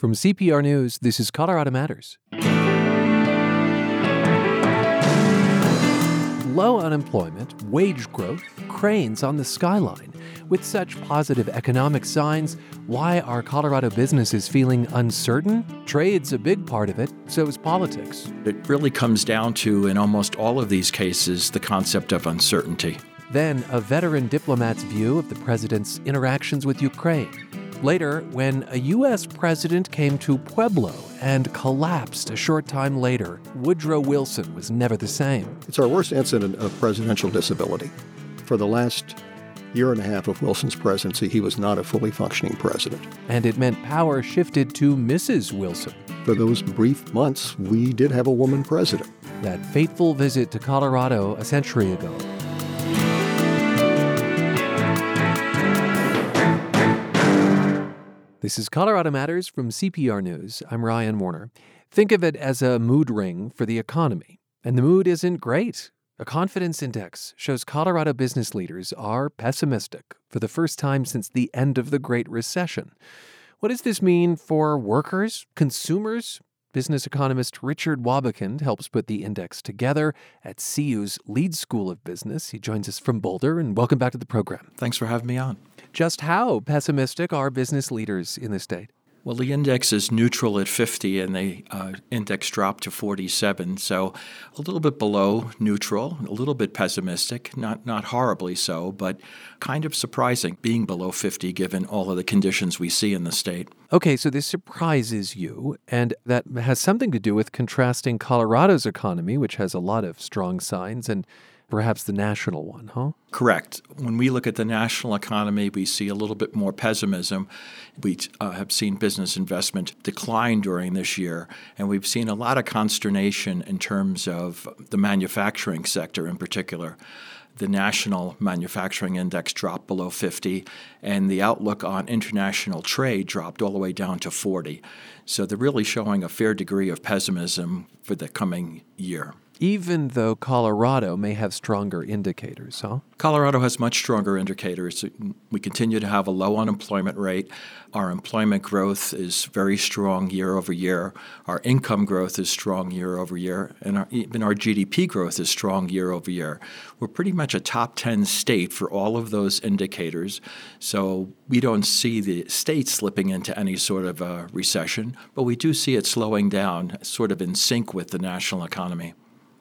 From CPR News, this is Colorado Matters. Low unemployment, wage growth, cranes on the skyline. With such positive economic signs, why are Colorado businesses feeling uncertain? Trade's a big part of it, so is politics. It really comes down to, in almost all of these cases, the concept of uncertainty. Then, a veteran diplomat's view of the president's interactions with Ukraine. Later, when a U.S. president came to Pueblo and collapsed a short time later, Woodrow Wilson was never the same. It's our worst incident of presidential disability. For the last year and a half of Wilson's presidency, he was not a fully functioning president. And it meant power shifted to Mrs. Wilson. For those brief months, we did have a woman president. That fateful visit to Colorado a century ago. This is Colorado Matters from CPR News. I'm Ryan Warner. Think of it as a mood ring for the economy. And the mood isn't great. A confidence index shows Colorado business leaders are pessimistic for the first time since the end of the Great Recession. What does this mean for workers, consumers? Business economist Richard Wobbekind helps put the index together at CU's Leeds School of Business. He joins us from Boulder, and welcome back to the program. Thanks for having me on. Just how pessimistic are business leaders in the state? Well, the index is neutral at 50, and the uh, index dropped to 47, so a little bit below neutral, a little bit pessimistic, not not horribly so, but kind of surprising being below 50 given all of the conditions we see in the state. Okay, so this surprises you, and that has something to do with contrasting Colorado's economy, which has a lot of strong signs, and perhaps the national one, huh? Correct. When we look at the national economy, we see a little bit more pessimism. We uh, have seen business investment decline during this year, and we've seen a lot of consternation in terms of the manufacturing sector in particular. The national manufacturing index dropped below 50, and the outlook on international trade dropped all the way down to 40. So they're really showing a fair degree of pessimism for the coming year even though Colorado may have stronger indicators, huh? Colorado has much stronger indicators. We continue to have a low unemployment rate. Our employment growth is very strong year over year. Our income growth is strong year over year. And our, even our GDP growth is strong year over year. We're pretty much a top 10 state for all of those indicators. So we don't see the state slipping into any sort of a recession, but we do see it slowing down, sort of in sync with the national economy.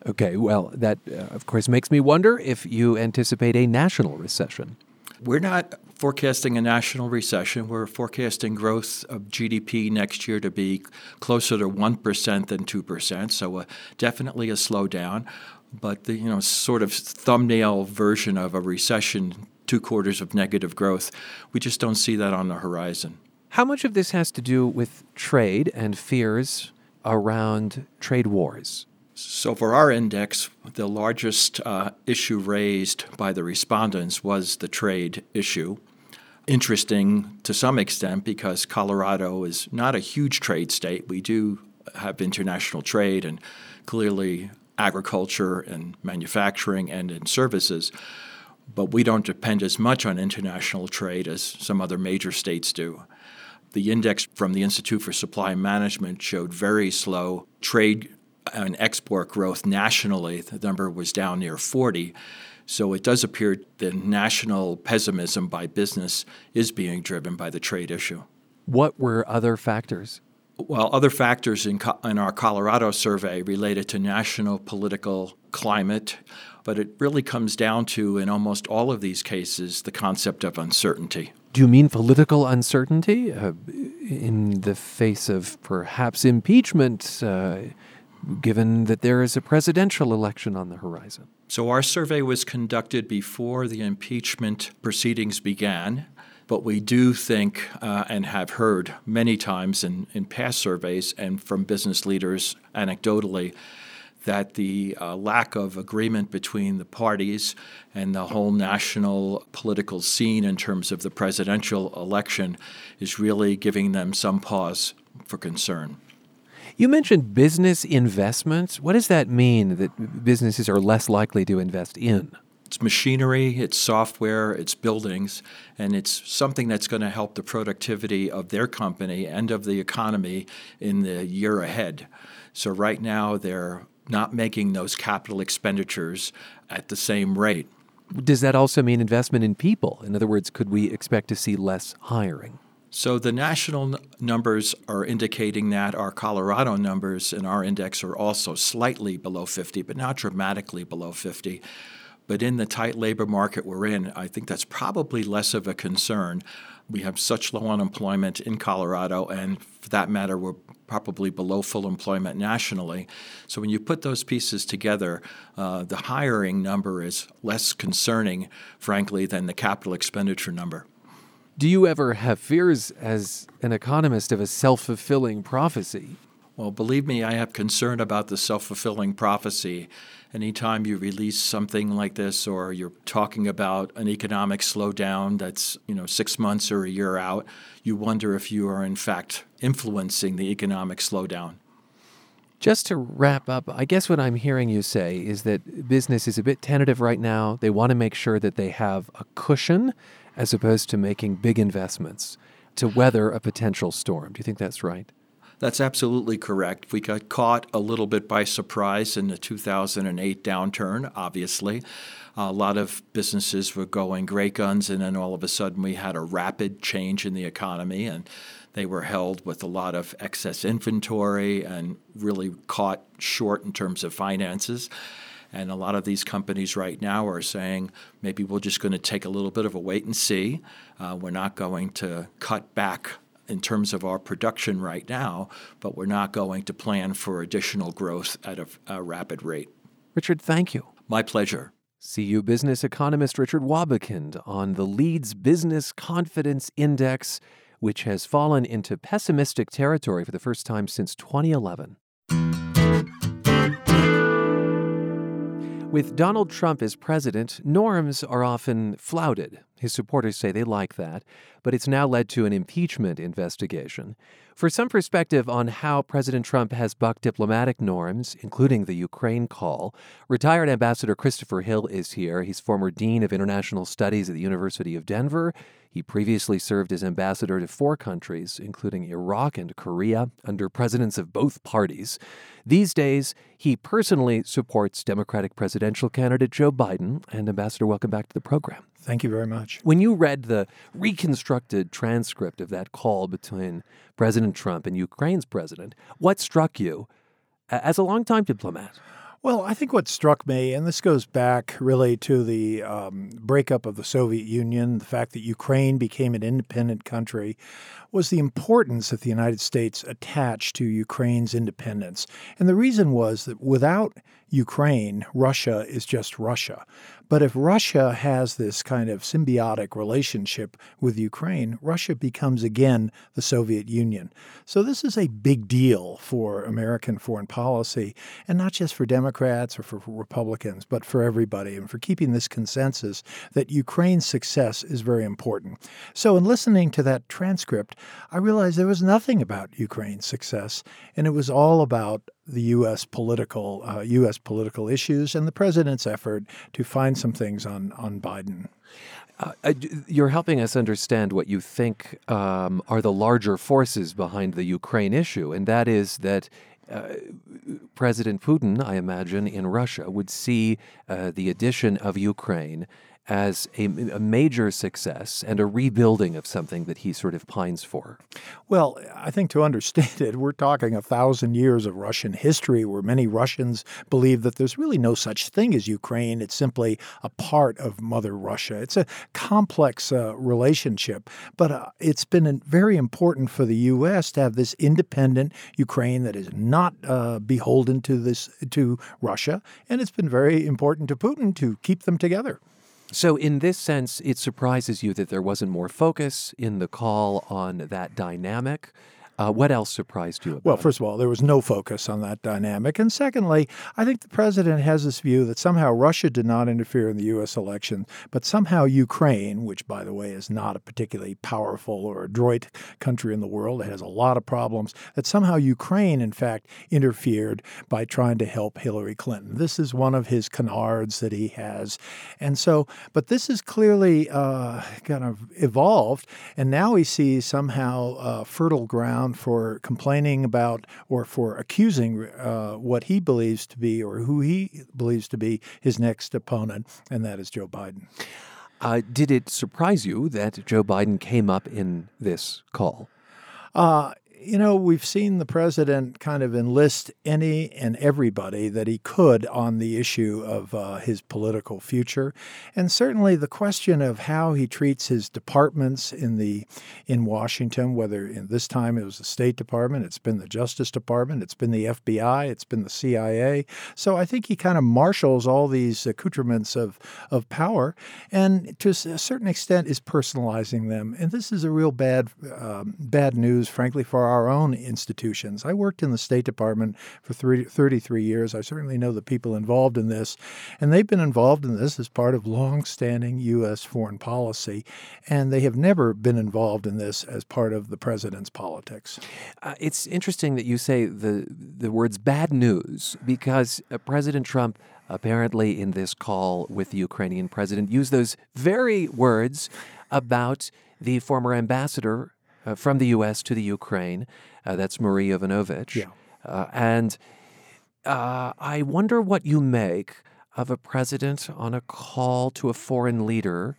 Okay, well, that uh, of course makes me wonder if you anticipate a national recession. We're not forecasting a national recession. We're forecasting growth of GDP next year to be closer to 1% than 2%, so uh, definitely a slowdown. But the you know sort of thumbnail version of a recession, two quarters of negative growth, we just don't see that on the horizon. How much of this has to do with trade and fears around trade wars? So, for our index, the largest uh, issue raised by the respondents was the trade issue. Interesting to some extent because Colorado is not a huge trade state. We do have international trade and clearly agriculture and manufacturing and in services, but we don't depend as much on international trade as some other major states do. The index from the Institute for Supply Management showed very slow trade and export growth nationally, the number was down near 40. So it does appear the national pessimism by business is being driven by the trade issue. What were other factors? Well, other factors in, in our Colorado survey related to national political climate, but it really comes down to, in almost all of these cases, the concept of uncertainty. Do you mean political uncertainty uh, in the face of perhaps impeachment? Uh, given that there is a presidential election on the horizon. So, our survey was conducted before the impeachment proceedings began, but we do think uh, and have heard many times in, in past surveys and from business leaders anecdotally that the uh, lack of agreement between the parties and the whole national political scene in terms of the presidential election is really giving them some pause for concern. You mentioned business investments. What does that mean that businesses are less likely to invest in? It's machinery, it's software, it's buildings, and it's something that's going to help the productivity of their company and of the economy in the year ahead. So, right now, they're not making those capital expenditures at the same rate. Does that also mean investment in people? In other words, could we expect to see less hiring? So the national n- numbers are indicating that our Colorado numbers in our index are also slightly below 50, but not dramatically below 50. But in the tight labor market we're in, I think that's probably less of a concern. We have such low unemployment in Colorado, and for that matter, we're probably below full employment nationally. So when you put those pieces together, uh, the hiring number is less concerning, frankly, than the capital expenditure number. Do you ever have fears as an economist of a self fulfilling prophecy? Well, believe me, I have concern about the self fulfilling prophecy. Anytime you release something like this or you're talking about an economic slowdown that's you know six months or a year out you wonder if you are in fact influencing the economic slowdown. Just to wrap up i guess what i'm hearing you say is that business is a bit tentative right now. They want to make sure that they have a cushion as opposed to making big investments to weather a potential storm do you think that's right that's absolutely correct. We got caught a little bit by surprise in the 2008 downturn, obviously. A lot of businesses were going great guns, and then all of a sudden we had a rapid change in the economy, and they were held with a lot of excess inventory and really caught short in terms of finances. And a lot of these companies right now are saying maybe we're just going to take a little bit of a wait and see. Uh, we're not going to cut back in terms of our production right now, but we're not going to plan for additional growth at a, a rapid rate. Richard, thank you. My pleasure. CU business economist Richard Wobbekind on the Leeds Business Confidence Index, which has fallen into pessimistic territory for the first time since 2011. With Donald Trump as president, norms are often flouted. His supporters say they like that, but it's now led to an impeachment investigation. For some perspective on how President Trump has bucked diplomatic norms, including the Ukraine call, retired Ambassador Christopher Hill is here. He's former Dean of International Studies at the University of Denver. He previously served as ambassador to four countries, including Iraq and Korea, under presidents of both parties. These days, he personally supports Democratic presidential candidate Joe Biden. And, Ambassador, welcome back to the program. Thank you very much. When you read the reconstructed transcript of that call between President Trump and Ukraine's president, what struck you as a longtime diplomat? Well, I think what struck me, and this goes back really to the um, breakup of the Soviet Union, the fact that Ukraine became an independent country, was the importance that the United States attached to Ukraine's independence. And the reason was that without Ukraine, Russia is just Russia. But if Russia has this kind of symbiotic relationship with Ukraine, Russia becomes again the Soviet Union. So this is a big deal for American foreign policy, and not just for Democrats or for Republicans, but for everybody, and for keeping this consensus that Ukraine's success is very important. So in listening to that transcript, I realized there was nothing about Ukraine's success, and it was all about the U.S. political uh, U.S. political issues and the president's effort to find some things on on Biden. Uh, you're helping us understand what you think um, are the larger forces behind the Ukraine issue, and that is that uh, President Putin, I imagine, in Russia would see uh, the addition of Ukraine as a, a, major success and a rebuilding of something that he sort of pines for? Well, I think to understand it, we're talking a thousand years of Russian history where many Russians believe that there's really no such thing as Ukraine. It's simply a part of Mother Russia. It's a complex uh, relationship, but uh, it's been very important for the U.S. to have this independent Ukraine that is not uh, beholden to this to Russia, and it's been very important to Putin to keep them together. So, in this sense, it surprises you that there wasn't more focus in the call on that dynamic. Uh, what else surprised you? well, first of all, there was no focus on that dynamic. And secondly, I think the president has this view that somehow Russia did not interfere in the U.S. election, but somehow Ukraine, which, by the way, is not a particularly powerful or adroit country in the world, it has a lot of problems, that somehow Ukraine, in fact, interfered by trying to help Hillary Clinton. This is one of his canards that he has. And so, but this is clearly uh, kind of evolved, and now he sees somehow uh, fertile ground for complaining about or for accusing uh, what he believes to be or who he believes to be his next opponent, and that is Joe Biden. Uh, did it surprise you that Joe Biden came up in this call? Uh, you know, we've seen the president kind of enlist any and everybody that he could on the issue of uh, his political future, and certainly the question of how he treats his departments in the in Washington. Whether in this time it was the State Department, it's been the Justice Department, it's been the FBI, it's been the CIA. So I think he kind of marshals all these accoutrements of of power, and to a certain extent is personalizing them. And this is a real bad um, bad news, frankly, for our own institutions. I worked in the State Department for 30, 33 years. I certainly know the people involved in this, and they've been involved in this as part of long-standing U.S. foreign policy, and they have never been involved in this as part of the president's politics. Uh, it's interesting that you say the the words "bad news" because uh, President Trump apparently in this call with the Ukrainian president used those very words about the former ambassador uh, from the U.S. to the Ukraine. Uh, that's Marie Yovanovitch. Yeah. Uh, and uh, I wonder what you make of a president on a call to a foreign leader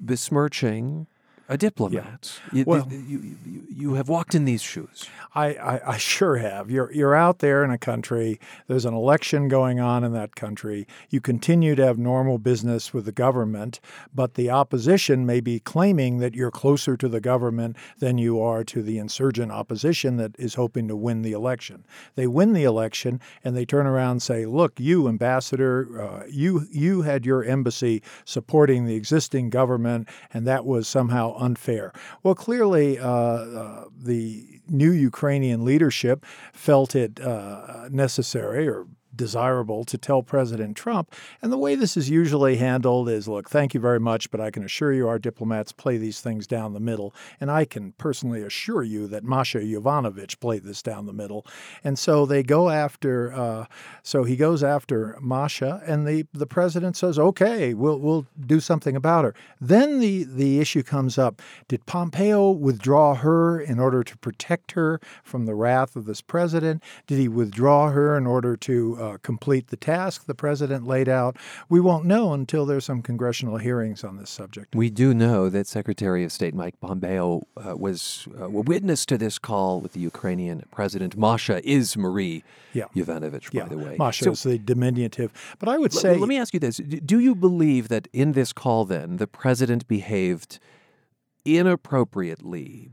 besmirching a diplomat. Yeah. You, well, you, you, you, have walked in these shoes. I, I, I, sure have. You're, you're out there in a country, there's an election going on in that country. You continue to have normal business with the government, but the opposition may be claiming that you're closer to the government than you are to the insurgent opposition that is hoping to win the election. They win the election and they turn around and say, Look, you, ambassador, uh, you, you had your embassy supporting the existing government, and that was somehow unfair. Well, clearly, uh, uh, the new Ukrainian leadership felt it uh, necessary or desirable to tell President Trump. And the way this is usually handled is look, thank you very much, but I can assure you our diplomats play these things down the middle. And I can personally assure you that Masha Yovanovitch played this down the middle. And so they go after, uh, so he goes after Masha, and the, the president says, okay, we'll, we'll do something about her. Then the, the issue comes up did Pompeo withdraw her in order to protect her from the wrath of this president? Did he withdraw her in order to uh, complete the task the president laid out. We won't know until there's some congressional hearings on this subject. We do know that Secretary of State Mike Pompeo uh, was uh, a witness to this call with the Ukrainian president. Masha is Marie yeah. Yovanovitch, yeah. by the way. Masha so, is the diminutive. But I would say. L- let me ask you this Do you believe that in this call, then, the president behaved inappropriately,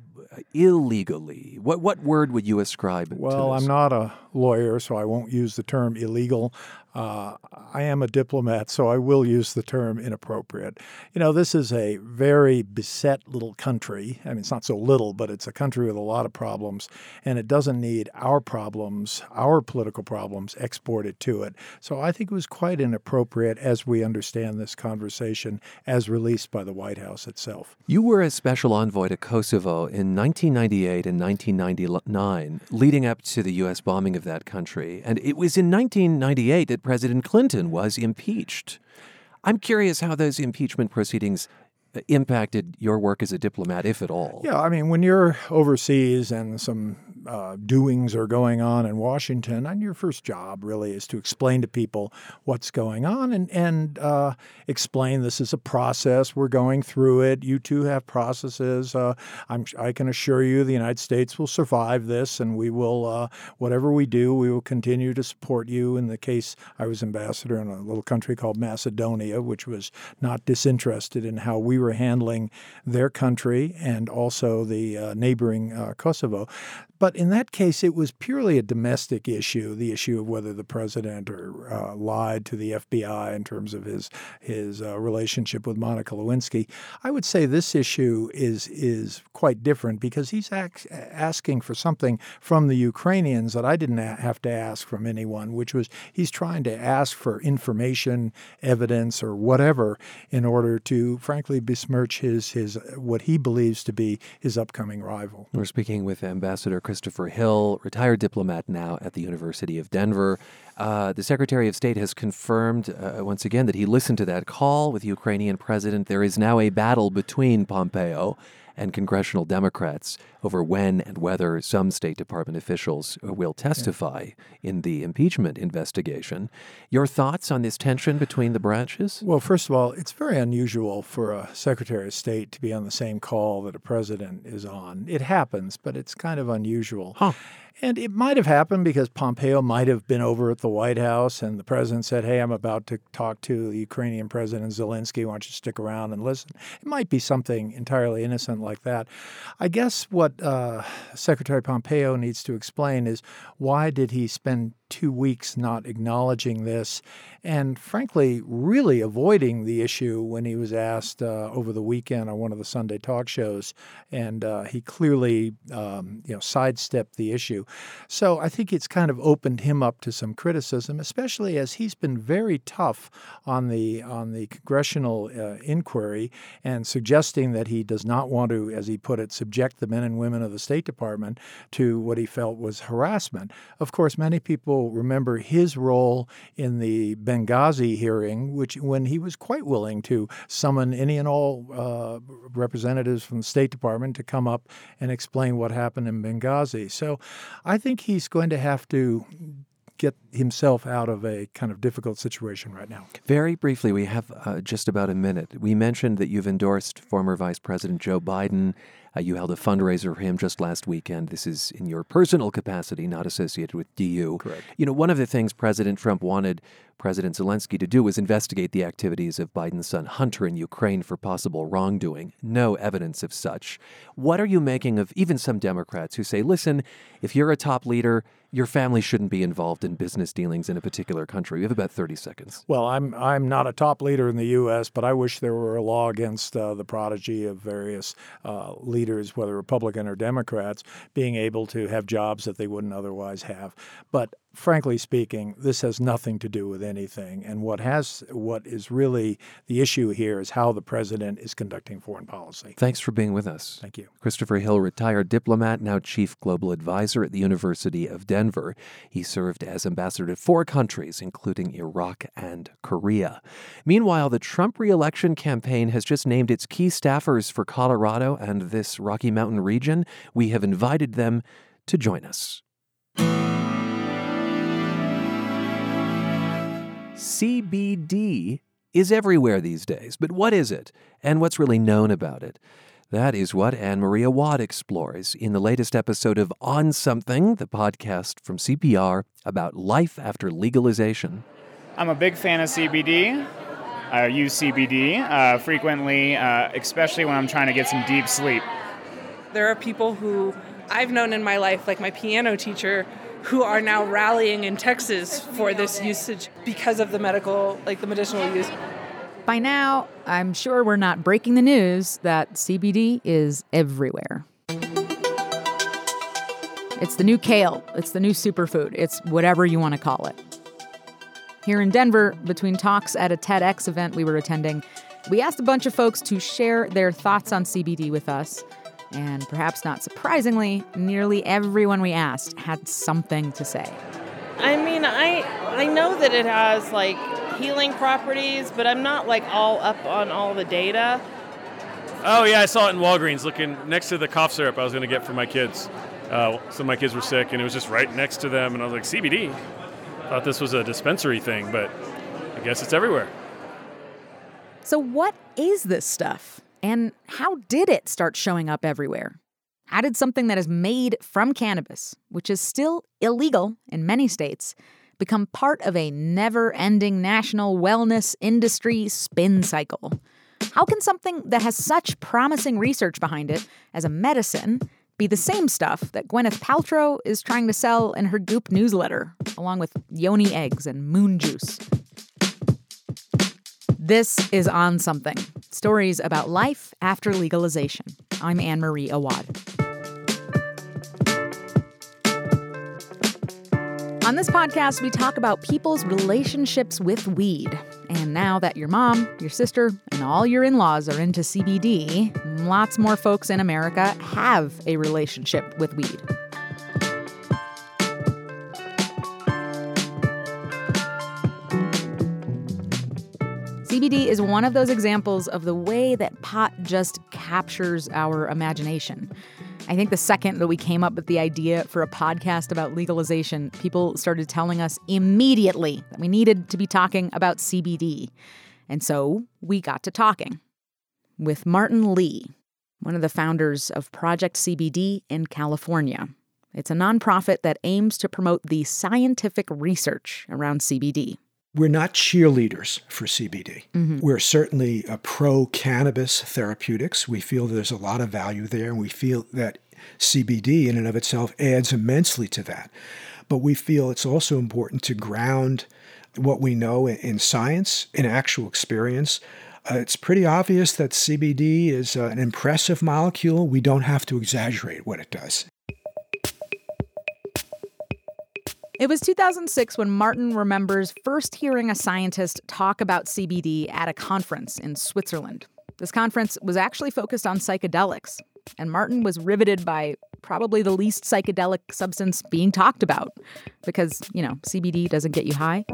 illegally? What what word would you ascribe? Well, I'm not a lawyer, so I won't use the term illegal. Uh, I am a diplomat, so I will use the term inappropriate. You know, this is a very beset little country. I mean, it's not so little, but it's a country with a lot of problems, and it doesn't need our problems, our political problems, exported to it. So I think it was quite inappropriate as we understand this conversation as released by the White House itself. You were a special envoy to Kosovo in 1998 and 1999, leading up to the U.S. bombing of that country. And it was in 1998 that President Clinton was impeached. I'm curious how those impeachment proceedings uh, impacted your work as a diplomat, if at all. Yeah, I mean, when you're overseas and some uh, doings are going on in Washington, and your first job really is to explain to people what's going on and and uh, explain this is a process. We're going through it. You too have processes. Uh, I can assure you, the United States will survive this, and we will. Uh, whatever we do, we will continue to support you. In the case, I was ambassador in a little country called Macedonia, which was not disinterested in how we were handling their country and also the uh, neighboring uh, Kosovo. But in that case, it was purely a domestic issue, the issue of whether the president or, uh, lied to the FBI in terms of his his uh, relationship with Monica Lewinsky. I would say this issue is is quite different because he's ac- asking for something from the Ukrainians that I didn't have to ask from anyone, which was he's trying to ask for information, evidence, or whatever in order to, frankly, besmirch his his what he believes to be his upcoming rival. We're speaking with Ambassador Christopher Hill, retired diplomat now at the University of Denver. Uh, the Secretary of State has confirmed uh, once again that he listened to that call with Ukrainian President. There is now a battle between Pompeo and congressional Democrats over when and whether some State Department officials uh, will testify yeah. in the impeachment investigation. Your thoughts on this tension between the branches? Well, first of all, it's very unusual for a Secretary of State to be on the same call that a president is on. It happens, but it's kind of unusual. Huh. And it might have happened because Pompeo might have been over at the White House and the president said, Hey, I'm about to talk to the Ukrainian President Zelensky. Why don't you stick around and listen? It might be something entirely innocent like that. I guess what uh, Secretary Pompeo needs to explain is why did he spend two weeks not acknowledging this and frankly really avoiding the issue when he was asked uh, over the weekend on one of the Sunday talk shows and uh, he clearly um, you know sidestepped the issue. So I think it's kind of opened him up to some criticism especially as he's been very tough on the on the congressional uh, inquiry and suggesting that he does not want to as he put it subject the men and women of the State Department to what he felt was harassment. Of course many people people remember his role in the Benghazi hearing, which when he was quite willing to summon any and all uh, representatives from the State Department to come up and explain what happened in Benghazi. So I think he's going to have to get himself out of a kind of difficult situation right now. Very briefly, we have uh, just about a minute. We mentioned that you've endorsed former Vice President Joe Biden uh, you held a fundraiser for him just last weekend. This is in your personal capacity, not associated with DU. Correct. You know, one of the things President Trump wanted President Zelensky to do was investigate the activities of Biden's son Hunter in Ukraine for possible wrongdoing. No evidence of such. What are you making of even some Democrats who say, listen, if you're a top leader, your family shouldn't be involved in business dealings in a particular country. We have about 30 seconds. Well, I'm I'm not a top leader in the U.S., but I wish there were a law against uh, the prodigy of various uh, leaders, whether Republican or Democrats, being able to have jobs that they wouldn't otherwise have. But frankly speaking, this has nothing to do with anything. And what has what is really the issue here is how the president is conducting foreign policy. Thanks for being with us. Thank you. Christopher Hill, retired diplomat, now chief global advisor at the University of Denver. He served as ambassador to four countries, including Iraq and Korea. Meanwhile, the Trump reelection campaign has just named its key staffers for Colorado and this Rocky Mountain region. We have invited them to join us. CBD is everywhere these days, but what is it, and what's really known about it? That is what Anne Marie Awad explores in the latest episode of On Something, the podcast from CPR about life after legalization. I'm a big fan of CBD. I use CBD uh, frequently, uh, especially when I'm trying to get some deep sleep. There are people who I've known in my life, like my piano teacher, who are now rallying in Texas for this usage because of the medical, like the medicinal use. By now, I'm sure we're not breaking the news that CBD is everywhere. It's the new kale, it's the new superfood, it's whatever you want to call it. Here in Denver, between talks at a TEDx event we were attending, we asked a bunch of folks to share their thoughts on CBD with us. And perhaps not surprisingly, nearly everyone we asked had something to say. I mean, I I know that it has like healing properties, but I'm not like all up on all the data. Oh yeah, I saw it in Walgreens, looking next to the cough syrup I was going to get for my kids. Uh, some of my kids were sick, and it was just right next to them, and I was like, CBD. Thought this was a dispensary thing, but I guess it's everywhere. So, what is this stuff? And how did it start showing up everywhere? How did something that is made from cannabis, which is still illegal in many states, become part of a never ending national wellness industry spin cycle? How can something that has such promising research behind it as a medicine be the same stuff that Gwyneth Paltrow is trying to sell in her Goop newsletter, along with yoni eggs and moon juice. This is On Something stories about life after legalization. I'm Anne Marie Awad. On this podcast, we talk about people's relationships with weed. And now that your mom, your sister, and all your in laws are into CBD, lots more folks in America have a relationship with weed. CBD is one of those examples of the way that pot just captures our imagination. I think the second that we came up with the idea for a podcast about legalization, people started telling us immediately that we needed to be talking about CBD. And so we got to talking with Martin Lee, one of the founders of Project CBD in California. It's a nonprofit that aims to promote the scientific research around CBD we're not cheerleaders for CBD. Mm-hmm. We're certainly pro cannabis therapeutics. We feel there's a lot of value there, and we feel that CBD in and of itself adds immensely to that. But we feel it's also important to ground what we know in science, in actual experience. Uh, it's pretty obvious that CBD is uh, an impressive molecule. We don't have to exaggerate what it does. It was 2006 when Martin remembers first hearing a scientist talk about CBD at a conference in Switzerland. This conference was actually focused on psychedelics, and Martin was riveted by probably the least psychedelic substance being talked about because, you know, CBD doesn't get you high.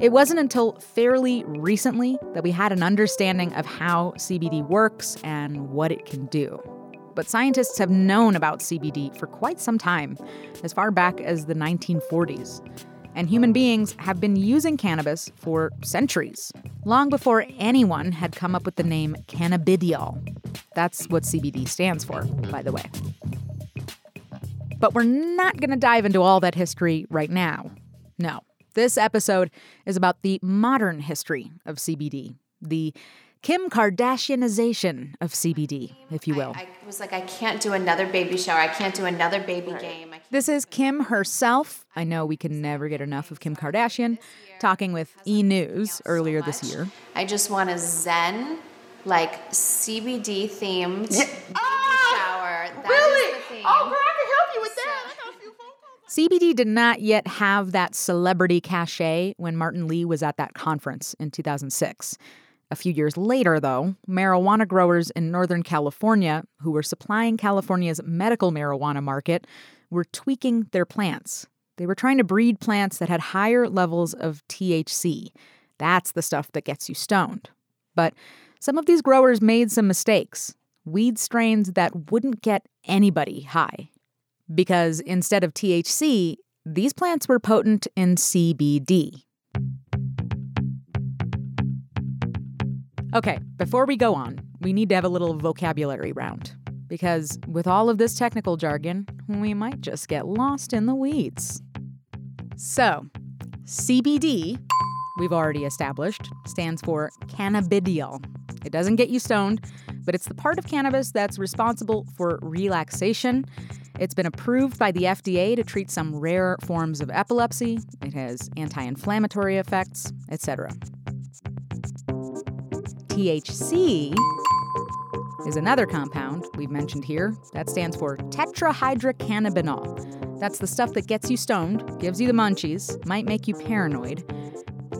It wasn't until fairly recently that we had an understanding of how CBD works and what it can do but scientists have known about CBD for quite some time, as far back as the 1940s. And human beings have been using cannabis for centuries, long before anyone had come up with the name cannabidiol. That's what CBD stands for, by the way. But we're not going to dive into all that history right now. No. This episode is about the modern history of CBD, the Kim Kardashianization of CBD, if you will. I, I, was like, I can't do another baby shower. I can't do another baby right. game. This is Kim herself. I know we can never get enough of Kim Kardashian, talking with E! News earlier so this year. I just want a Zen, like CBD themed yeah. baby ah, shower. That really? Oh, girl, I can help you with that. CBD did not yet have that celebrity cachet when Martin Lee was at that conference in 2006. A few years later, though, marijuana growers in Northern California, who were supplying California's medical marijuana market, were tweaking their plants. They were trying to breed plants that had higher levels of THC. That's the stuff that gets you stoned. But some of these growers made some mistakes weed strains that wouldn't get anybody high. Because instead of THC, these plants were potent in CBD, Okay, before we go on, we need to have a little vocabulary round. Because with all of this technical jargon, we might just get lost in the weeds. So, CBD, we've already established, stands for cannabidiol. It doesn't get you stoned, but it's the part of cannabis that's responsible for relaxation. It's been approved by the FDA to treat some rare forms of epilepsy. It has anti inflammatory effects, etc. THC is another compound we've mentioned here. That stands for tetrahydrocannabinol. That's the stuff that gets you stoned, gives you the munchies, might make you paranoid.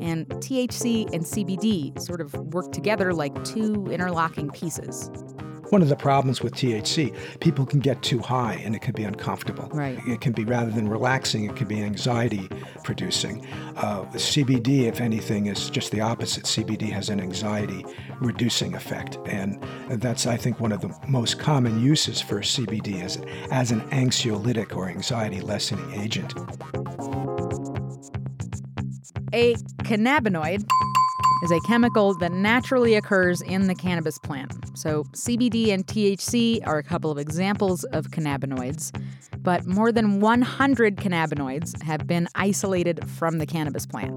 And THC and CBD sort of work together like two interlocking pieces. One of the problems with THC, people can get too high and it can be uncomfortable. Right. It can be rather than relaxing, it can be anxiety producing. Uh, CBD, if anything, is just the opposite. CBD has an anxiety reducing effect, and that's I think one of the most common uses for CBD as as an anxiolytic or anxiety lessening agent. A cannabinoid is a chemical that naturally occurs in the cannabis plant. So, CBD and THC are a couple of examples of cannabinoids, but more than 100 cannabinoids have been isolated from the cannabis plant.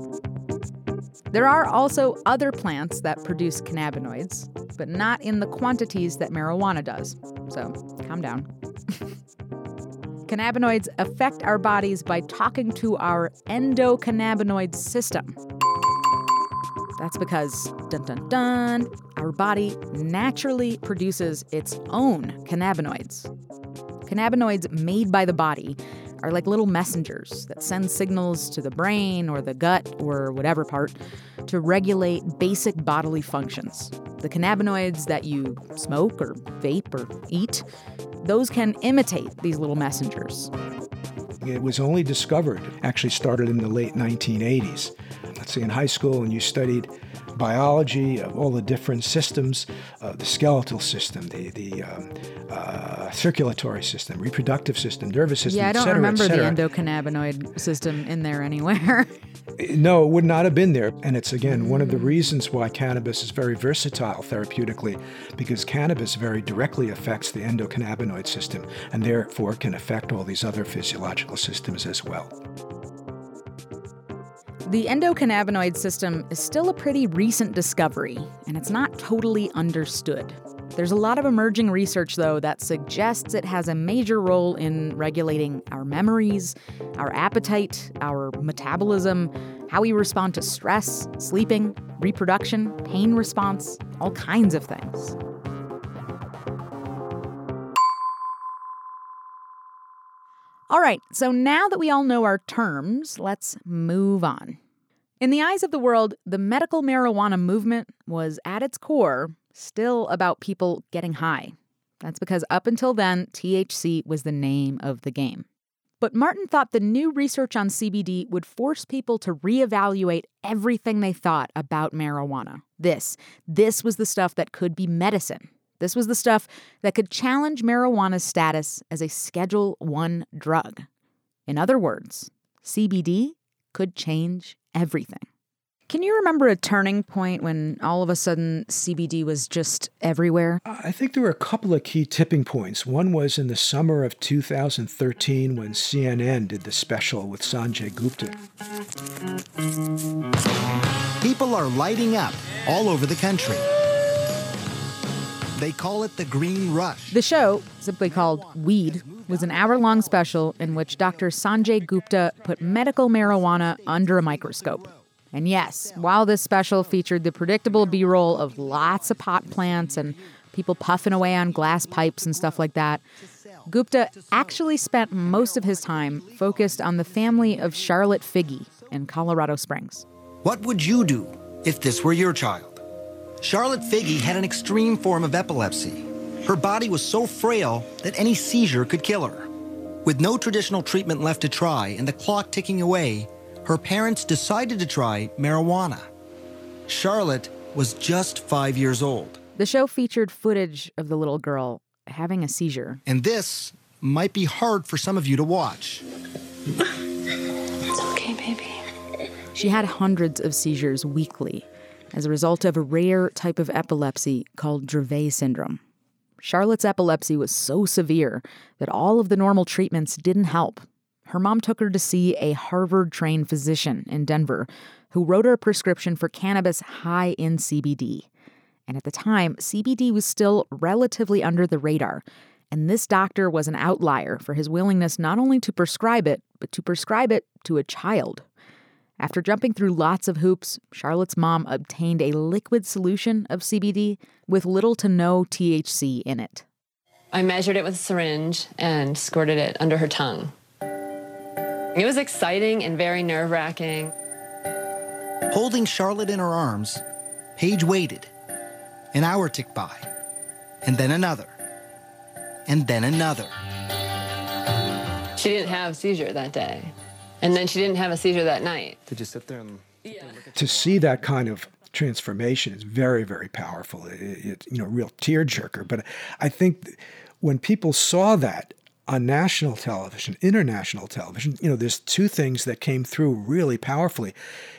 There are also other plants that produce cannabinoids, but not in the quantities that marijuana does. So calm down. cannabinoids affect our bodies by talking to our endocannabinoid system. That's because, dun dun dun, our body naturally produces its own cannabinoids. Cannabinoids made by the body are like little messengers that send signals to the brain or the gut or whatever part to regulate basic bodily functions. The cannabinoids that you smoke or vape or eat, those can imitate these little messengers. It was only discovered, actually started in the late 1980s. Let's say in high school, and you studied biology of all the different systems, uh, the skeletal system, the, the um, uh, circulatory system, reproductive system, nervous system, Yeah, I don't cetera, remember the endocannabinoid system in there anywhere. No, it would not have been there. And it's again one of the reasons why cannabis is very versatile therapeutically, because cannabis very directly affects the endocannabinoid system and therefore can affect all these other physiological systems as well. The endocannabinoid system is still a pretty recent discovery, and it's not totally understood. There's a lot of emerging research, though, that suggests it has a major role in regulating our memories, our appetite, our metabolism, how we respond to stress, sleeping, reproduction, pain response, all kinds of things. All right, so now that we all know our terms, let's move on. In the eyes of the world, the medical marijuana movement was at its core still about people getting high. That's because up until then, THC was the name of the game. But Martin thought the new research on CBD would force people to reevaluate everything they thought about marijuana. This, this was the stuff that could be medicine. This was the stuff that could challenge marijuana's status as a Schedule 1 drug. In other words, CBD could change everything. Can you remember a turning point when all of a sudden CBD was just everywhere? I think there were a couple of key tipping points. One was in the summer of 2013 when CNN did the special with Sanjay Gupta. People are lighting up all over the country. They call it the Green Rush. The show, simply called Weed, was an hour long special in which Dr. Sanjay Gupta put medical marijuana under a microscope. And yes, while this special featured the predictable B roll of lots of pot plants and people puffing away on glass pipes and stuff like that, Gupta actually spent most of his time focused on the family of Charlotte Figi in Colorado Springs. What would you do if this were your child? Charlotte Figi had an extreme form of epilepsy. Her body was so frail that any seizure could kill her. With no traditional treatment left to try and the clock ticking away, her parents decided to try marijuana. Charlotte was just five years old, The show featured footage of the little girl having a seizure. and this might be hard for some of you to watch. It's okay, baby. She had hundreds of seizures weekly as a result of a rare type of epilepsy called Dravet syndrome. Charlotte's epilepsy was so severe that all of the normal treatments didn't help. Her mom took her to see a Harvard trained physician in Denver who wrote her a prescription for cannabis high in CBD. And at the time, CBD was still relatively under the radar. And this doctor was an outlier for his willingness not only to prescribe it, but to prescribe it to a child. After jumping through lots of hoops, Charlotte's mom obtained a liquid solution of CBD with little to no THC in it. I measured it with a syringe and squirted it under her tongue. It was exciting and very nerve wracking. Holding Charlotte in her arms, Paige waited. An hour ticked by, and then another, and then another. She didn't have a seizure that day. And then she didn't have a seizure that night. Did you sit there and yeah. To see that kind of transformation is very, very powerful. It, it, you know, real tearjerker. But I think when people saw that on national television, international television, you know, there's two things that came through really powerfully.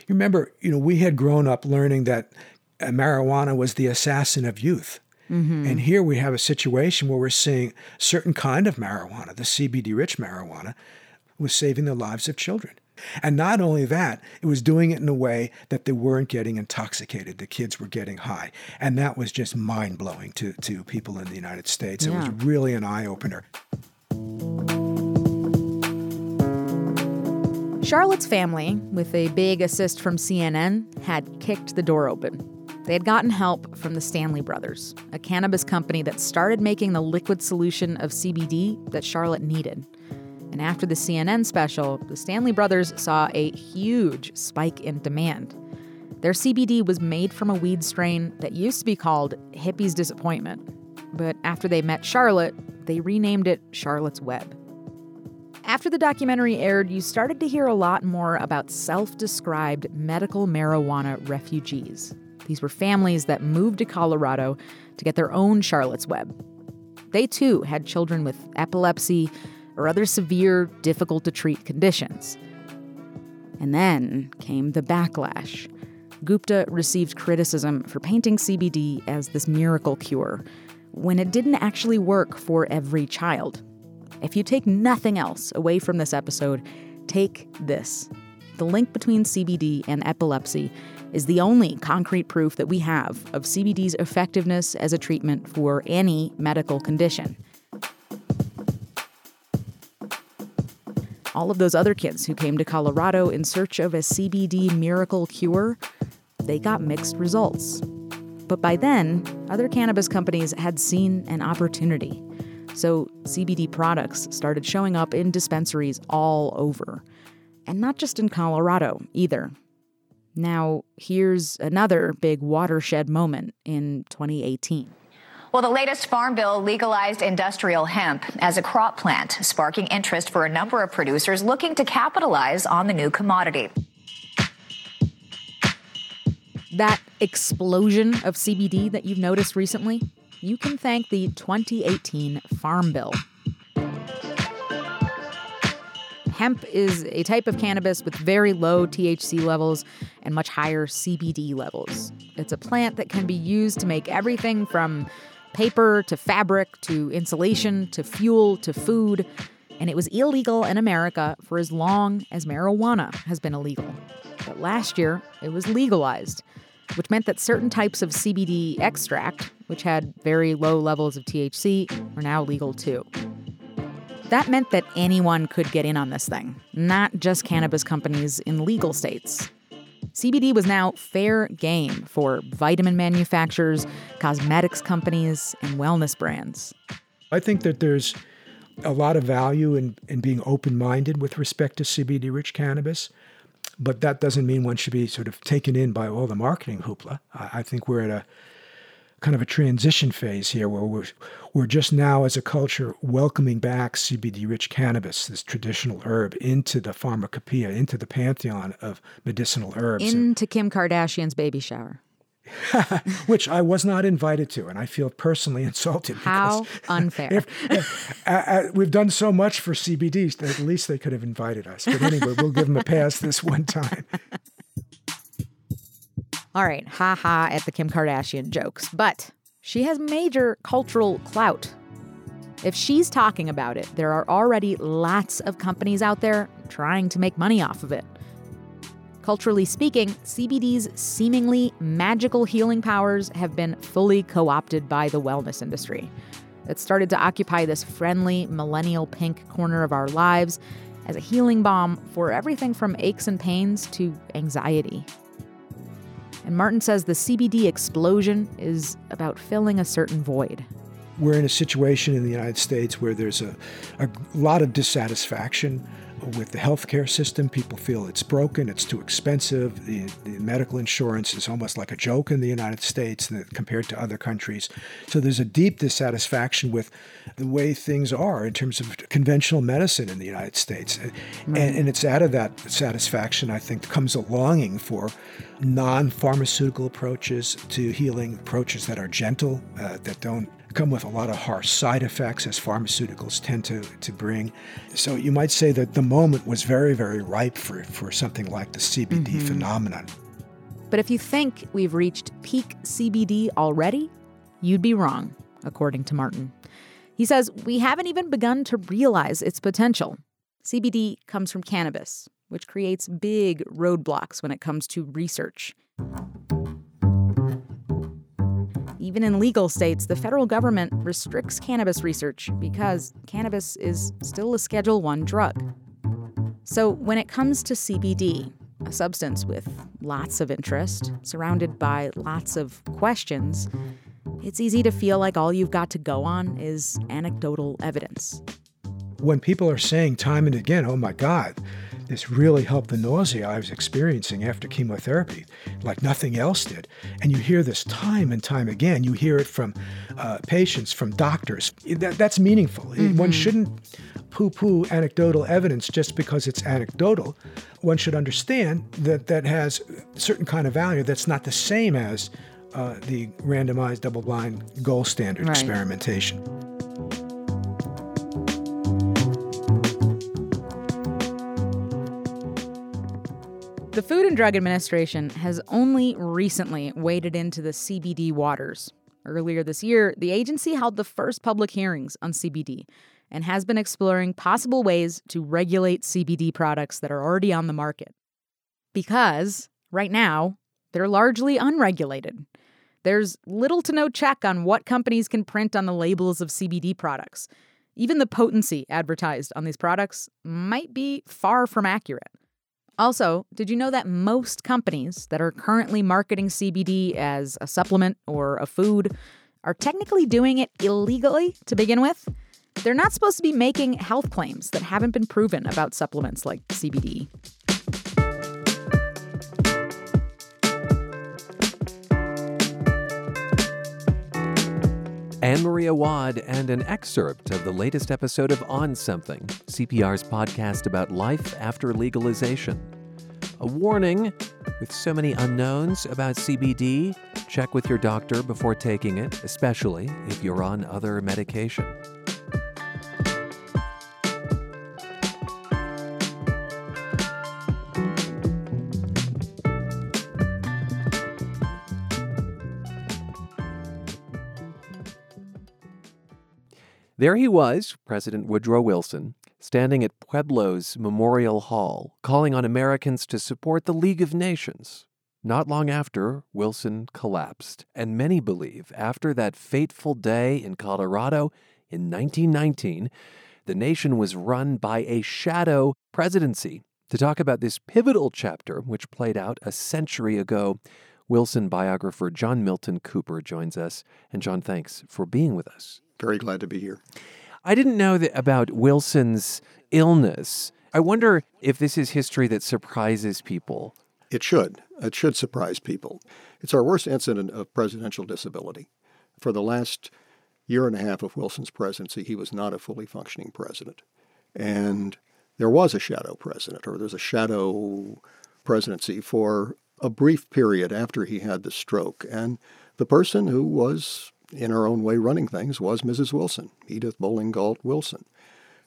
You remember, you know, we had grown up learning that uh, marijuana was the assassin of youth. Mhm. And here we have a situation where we're seeing certain kind of marijuana, the CBD rich marijuana, was saving the lives of children. And not only that, it was doing it in a way that they weren't getting intoxicated. The kids were getting high. And that was just mind blowing to, to people in the United States. It was really an eye opener. Charlotte's family, with a big assist from CNN, had kicked the door open. They had gotten help from the Stanley Brothers, a cannabis company that started making the liquid solution of CBD that Charlotte needed. And after the CNN special, the Stanley Brothers saw a huge spike in demand. Their CBD was made from a weed strain that used to be called Hippie's Disappointment. But after they met Charlotte, they renamed it Charlotte's Web. After the documentary aired, you started to hear a lot more about self described medical marijuana refugees. These were families that moved to Colorado to get their own Charlotte's Web. They too had children with epilepsy or other severe, difficult to treat conditions. And then came the backlash. Gupta received criticism for painting CBD as this miracle cure when it didn't actually work for every child. If you take nothing else away from this episode, take this. The link between CBD and epilepsy is the only concrete proof that we have of CBD's effectiveness as a treatment for any medical condition. All of those other kids who came to Colorado in search of a CBD miracle cure, they got mixed results. But by then, other cannabis companies had seen an opportunity. So CBD products started showing up in dispensaries all over. And not just in Colorado either. Now, here's another big watershed moment in 2018. Well, the latest farm bill legalized industrial hemp as a crop plant, sparking interest for a number of producers looking to capitalize on the new commodity. That explosion of CBD that you've noticed recently, you can thank the 2018 Farm Bill. Hemp is a type of cannabis with very low THC levels and much higher CBD levels. It's a plant that can be used to make everything from paper to fabric to insulation to fuel to food. And it was illegal in America for as long as marijuana has been illegal. But last year, it was legalized, which meant that certain types of CBD extract, which had very low levels of THC, are now legal too. That meant that anyone could get in on this thing, not just cannabis companies in legal states. CBD was now fair game for vitamin manufacturers, cosmetics companies, and wellness brands. I think that there's a lot of value in, in being open minded with respect to CBD rich cannabis, but that doesn't mean one should be sort of taken in by all the marketing hoopla. I, I think we're at a kind of a transition phase here where we're, we're just now, as a culture, welcoming back CBD rich cannabis, this traditional herb, into the pharmacopoeia, into the pantheon of medicinal herbs. Into Kim Kardashian's baby shower. Which I was not invited to, and I feel personally insulted. How unfair. If, if, uh, uh, we've done so much for CBD, at least they could have invited us. But anyway, we'll give them a pass this one time. All right, ha ha at the Kim Kardashian jokes, but she has major cultural clout. If she's talking about it, there are already lots of companies out there trying to make money off of it. Culturally speaking, CBD's seemingly magical healing powers have been fully co opted by the wellness industry. It started to occupy this friendly millennial pink corner of our lives as a healing balm for everything from aches and pains to anxiety. And Martin says the CBD explosion is about filling a certain void. We're in a situation in the United States where there's a, a lot of dissatisfaction with the healthcare system. People feel it's broken, it's too expensive. The, the, medical insurance is almost like a joke in the United States compared to other countries. So there's a deep dissatisfaction with the way things are in terms of conventional medicine in the United States. Right. And, and it's out of that satisfaction, I think, comes a longing for non pharmaceutical approaches to healing, approaches that are gentle, uh, that don't come with a lot of harsh side effects as pharmaceuticals tend to, to bring. So you might say that the moment was very, very ripe for, for something like the CBD mm-hmm. phenomenon. But if you think we've reached peak CBD already, you'd be wrong, according to Martin. He says we haven't even begun to realize its potential. CBD comes from cannabis, which creates big roadblocks when it comes to research. Even in legal states, the federal government restricts cannabis research because cannabis is still a Schedule 1 drug. So, when it comes to CBD, a substance with lots of interest, surrounded by lots of questions, it's easy to feel like all you've got to go on is anecdotal evidence. When people are saying time and again, oh my God, this really helped the nausea I was experiencing after chemotherapy, like nothing else did. And you hear this time and time again. You hear it from uh, patients, from doctors. That, that's meaningful. Mm-hmm. One shouldn't poo poo anecdotal evidence just because it's anecdotal. One should understand that that has a certain kind of value that's not the same as uh, the randomized double blind gold standard right. experimentation. The Food and Drug Administration has only recently waded into the CBD waters. Earlier this year, the agency held the first public hearings on CBD and has been exploring possible ways to regulate CBD products that are already on the market. Because, right now, they're largely unregulated. There's little to no check on what companies can print on the labels of CBD products. Even the potency advertised on these products might be far from accurate. Also, did you know that most companies that are currently marketing CBD as a supplement or a food are technically doing it illegally to begin with? They're not supposed to be making health claims that haven't been proven about supplements like CBD. Anne Marie Awad, and an excerpt of the latest episode of On Something, CPR's podcast about life after legalization. A warning with so many unknowns about CBD, check with your doctor before taking it, especially if you're on other medication. There he was, President Woodrow Wilson, standing at Pueblo's Memorial Hall, calling on Americans to support the League of Nations. Not long after, Wilson collapsed, and many believe after that fateful day in Colorado in 1919, the nation was run by a shadow presidency. To talk about this pivotal chapter, which played out a century ago, Wilson biographer John Milton Cooper joins us. And John, thanks for being with us. Very glad to be here. I didn't know that about Wilson's illness. I wonder if this is history that surprises people. It should. It should surprise people. It's our worst incident of presidential disability. For the last year and a half of Wilson's presidency, he was not a fully functioning president. And there was a shadow president, or there's a shadow presidency for a brief period after he had the stroke. And the person who was in her own way running things was Mrs. Wilson, Edith Bolling Galt Wilson.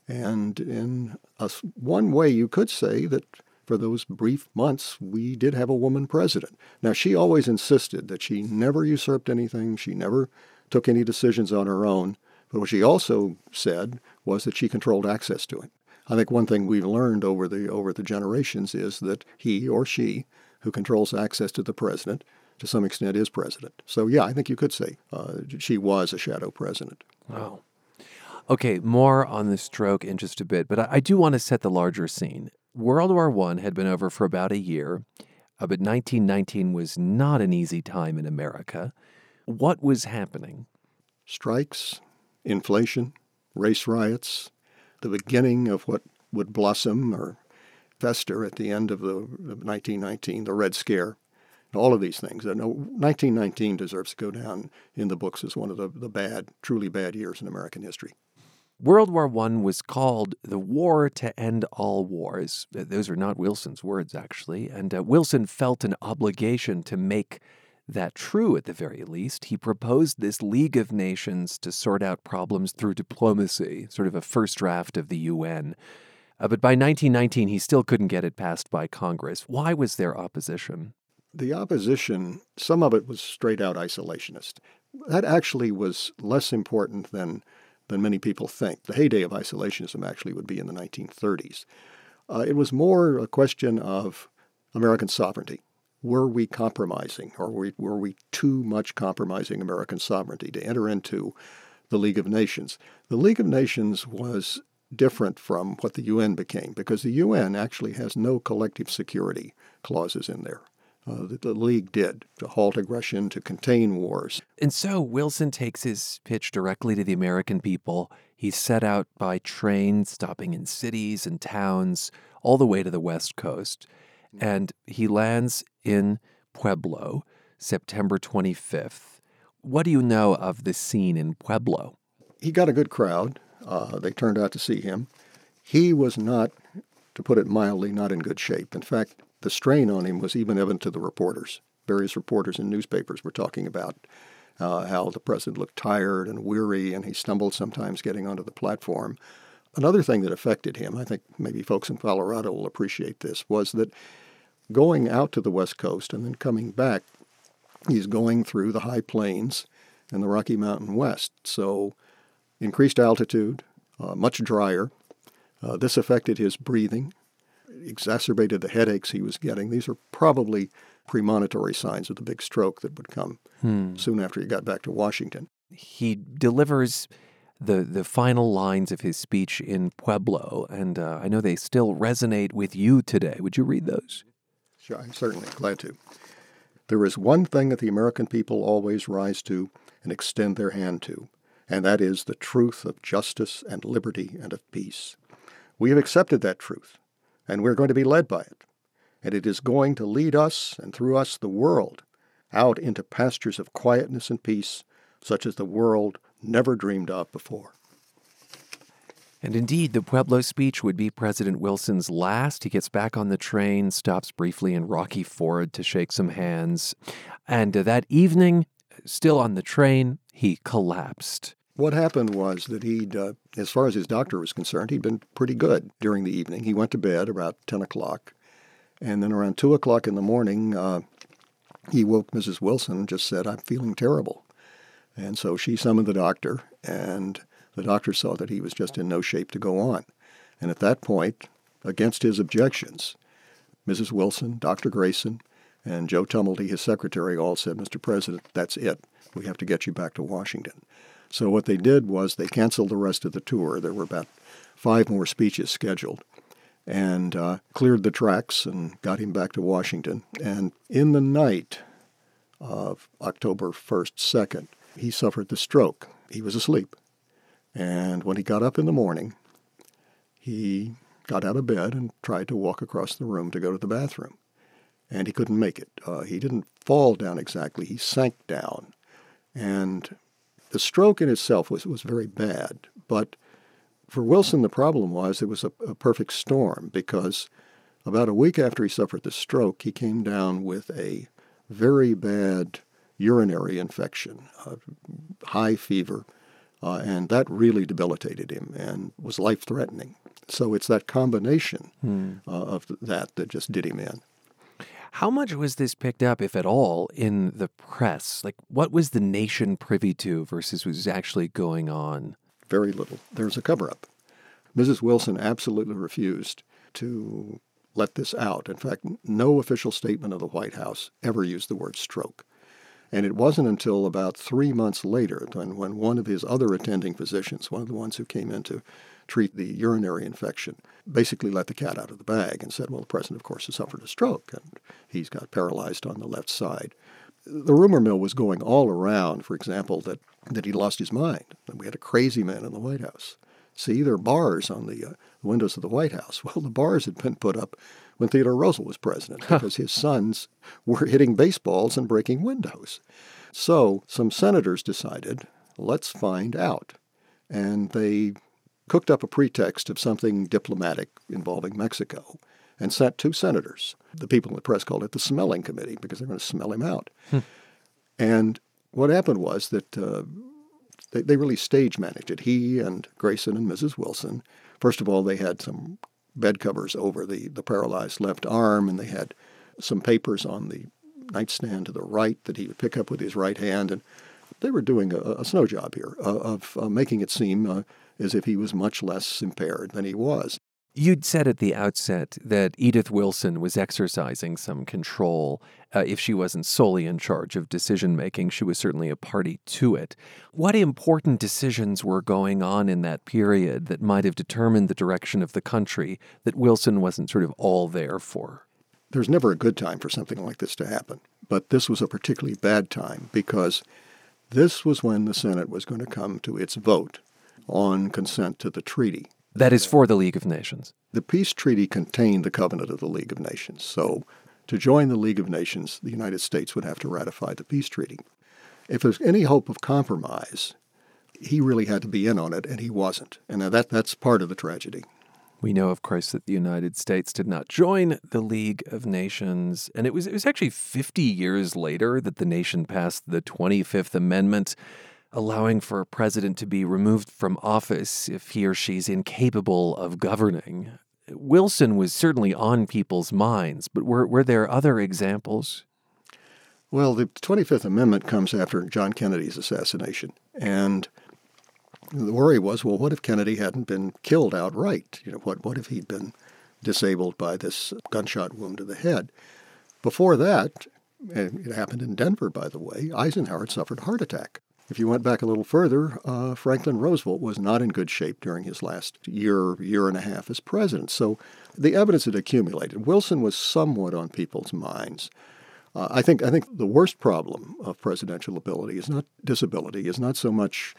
And in a, one way, you could say that for those brief months, we did have a woman president. Now, she always insisted that she never usurped anything, she never took any decisions on her own. But what she also said was that she controlled access to him. I think one thing we've learned over the over the generations is that he or she who controls access to the president to some extent is president. So yeah, I think you could say uh, she was a shadow president. Wow. Okay, more on the stroke in just a bit, but I, I do want to set the larger scene. World War I had been over for about a year, uh, but 1919 was not an easy time in America. What was happening? Strikes, inflation, race riots, the beginning of what would blossom or fester at the end of the of 1919, the Red Scare all of these things. 1919 deserves to go down in the books as one of the, the bad, truly bad years in American history. World War I was called the war to end all wars. Those are not Wilson's words, actually. And uh, Wilson felt an obligation to make that true at the very least. He proposed this League of Nations to sort out problems through diplomacy, sort of a first draft of the UN. Uh, but by 1919, he still couldn't get it passed by Congress. Why was there opposition? The opposition, some of it was straight out isolationist. That actually was less important than, than many people think. The heyday of isolationism actually would be in the 1930s. Uh, it was more a question of American sovereignty. Were we compromising, or were we, were we too much compromising American sovereignty to enter into the League of Nations? The League of Nations was different from what the UN became because the UN actually has no collective security clauses in there. Uh, that the League did to halt aggression, to contain wars. And so Wilson takes his pitch directly to the American people. He's set out by train, stopping in cities and towns all the way to the West Coast. And he lands in Pueblo September 25th. What do you know of the scene in Pueblo? He got a good crowd. Uh, they turned out to see him. He was not, to put it mildly, not in good shape. In fact, the strain on him was even evident to the reporters. Various reporters in newspapers were talking about uh, how the president looked tired and weary, and he stumbled sometimes getting onto the platform. Another thing that affected him, I think maybe folks in Colorado will appreciate this, was that going out to the West Coast and then coming back, he's going through the high plains and the Rocky Mountain West. So, increased altitude, uh, much drier. Uh, this affected his breathing exacerbated the headaches he was getting. These are probably premonitory signs of the big stroke that would come hmm. soon after he got back to Washington. He delivers the the final lines of his speech in Pueblo, and uh, I know they still resonate with you today. Would you read those? Sure, I'm certainly glad to. There is one thing that the American people always rise to and extend their hand to, and that is the truth of justice and liberty and of peace. We have accepted that truth and we're going to be led by it. And it is going to lead us, and through us the world, out into pastures of quietness and peace, such as the world never dreamed of before. And indeed, the Pueblo speech would be President Wilson's last. He gets back on the train, stops briefly in Rocky Ford to shake some hands. And uh, that evening, still on the train, he collapsed. What happened was that he'd, uh, as far as his doctor was concerned, he'd been pretty good during the evening. He went to bed about 10 o'clock. And then around 2 o'clock in the morning, uh, he woke Mrs. Wilson and just said, I'm feeling terrible. And so she summoned the doctor, and the doctor saw that he was just in no shape to go on. And at that point, against his objections, Mrs. Wilson, Dr. Grayson, and Joe Tumulty, his secretary, all said, Mr. President, that's it. We have to get you back to Washington. So what they did was they canceled the rest of the tour. There were about five more speeches scheduled and uh, cleared the tracks and got him back to Washington. And in the night of October 1st, 2nd, he suffered the stroke. He was asleep. And when he got up in the morning, he got out of bed and tried to walk across the room to go to the bathroom. And he couldn't make it. Uh, he didn't fall down exactly, he sank down. And the stroke in itself was, was very bad, but for Wilson, the problem was it was a, a perfect storm because about a week after he suffered the stroke, he came down with a very bad urinary infection, a high fever, uh, and that really debilitated him and was life threatening. So it's that combination hmm. uh, of that that just did him in. How much was this picked up, if at all, in the press? Like, what was the nation privy to versus what was actually going on? Very little. There's a cover up. Mrs. Wilson absolutely refused to let this out. In fact, no official statement of the White House ever used the word stroke. And it wasn't until about three months later when, when one of his other attending physicians, one of the ones who came in to treat the urinary infection, basically let the cat out of the bag and said, well, the president, of course, has suffered a stroke and he's got paralyzed on the left side. The rumor mill was going all around, for example, that, that he lost his mind, that we had a crazy man in the White House. See, there are bars on the uh, windows of the White House. Well, the bars had been put up when Theodore Roosevelt was president because his sons were hitting baseballs and breaking windows. So some senators decided, let's find out. And they cooked up a pretext of something diplomatic involving Mexico and sent two senators. The people in the press called it the smelling committee because they're going to smell him out. Hmm. And what happened was that uh, they, they really stage managed it. He and Grayson and Mrs. Wilson, first of all, they had some bed covers over the, the paralyzed left arm, and they had some papers on the nightstand to the right that he would pick up with his right hand. And they were doing a, a snow job here uh, of uh, making it seem uh, as if he was much less impaired than he was. You'd said at the outset that Edith Wilson was exercising some control. Uh, if she wasn't solely in charge of decision making, she was certainly a party to it. What important decisions were going on in that period that might have determined the direction of the country that Wilson wasn't sort of all there for? There's never a good time for something like this to happen, but this was a particularly bad time because this was when the Senate was going to come to its vote on consent to the treaty. That is for the League of Nations. The peace treaty contained the covenant of the League of Nations. So to join the League of Nations, the United States would have to ratify the peace treaty. If there's any hope of compromise, he really had to be in on it, and he wasn't. And that, that's part of the tragedy. We know, of course, that the United States did not join the League of Nations, and it was it was actually 50 years later that the nation passed the 25th Amendment, allowing for a president to be removed from office if he or she's incapable of governing. Wilson was certainly on people's minds, but were were there other examples? Well, the 25th Amendment comes after John Kennedy's assassination, and the worry was, well, what if Kennedy hadn't been killed outright? You know, what what if he'd been disabled by this gunshot wound to the head? Before that, it happened in Denver, by the way, Eisenhower had suffered heart attack. If you went back a little further, uh, Franklin Roosevelt was not in good shape during his last year, year and a half as president. So the evidence had accumulated. Wilson was somewhat on people's minds. Uh, I think I think the worst problem of presidential ability is not disability, is not so much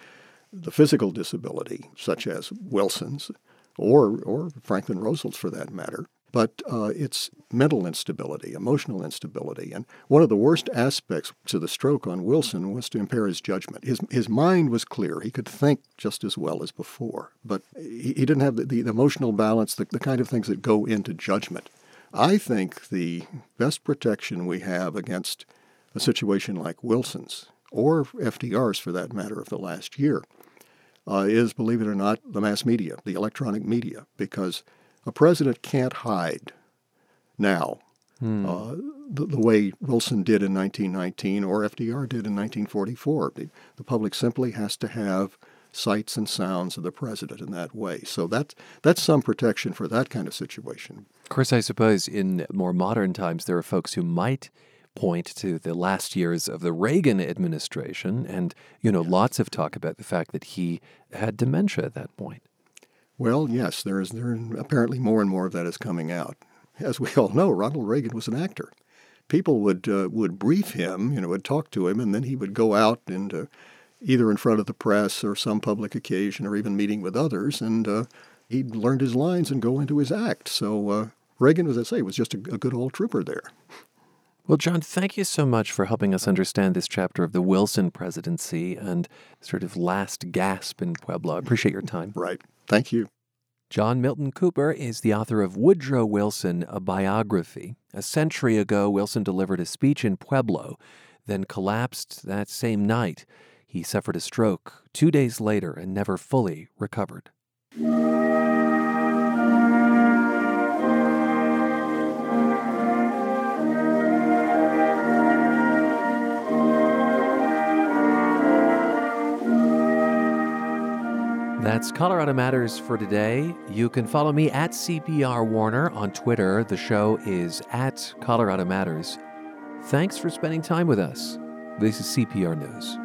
the physical disability, such as Wilson's or, or Franklin Roosevelt's for that matter, but uh, it's mental instability, emotional instability. And one of the worst aspects to the stroke on Wilson was to impair his judgment. His, his mind was clear. He could think just as well as before, but he, he didn't have the, the emotional balance, the, the kind of things that go into judgment. I think the best protection we have against a situation like Wilson's, or FDR's for that matter, of the last year, uh, is, believe it or not, the mass media, the electronic media, because a president can't hide now hmm. uh, the, the, way Wilson did in 1919 or FDR did in 1944. The, the, public simply has to have sights and sounds of the president in that way. So that, that's some protection for that kind of situation. Of course, I suppose in more modern times there are folks who might point to the last years of the Reagan administration, and you know, lots of talk about the fact that he had dementia at that point. Well, yes, there is there apparently more and more of that is coming out. As we all know, Ronald Reagan was an actor. People would uh, would brief him, you know, would talk to him, and then he would go out and uh, either in front of the press or some public occasion, or even meeting with others, and uh, he'd learned his lines and go into his act. So uh, Reagan, as I say, was just a, a good old trooper there. Well, John, thank you so much for helping us understand this chapter of the Wilson presidency and sort of last gasp in Pueblo. I appreciate your time. Right. Thank you. John Milton Cooper is the author of Woodrow Wilson, a biography. A century ago, Wilson delivered a speech in Pueblo, then collapsed that same night. He suffered a stroke two days later and never fully recovered. That's Colorado Matters for today. You can follow me at CPR Warner on Twitter. The show is at Colorado Matters. Thanks for spending time with us. This is CPR News.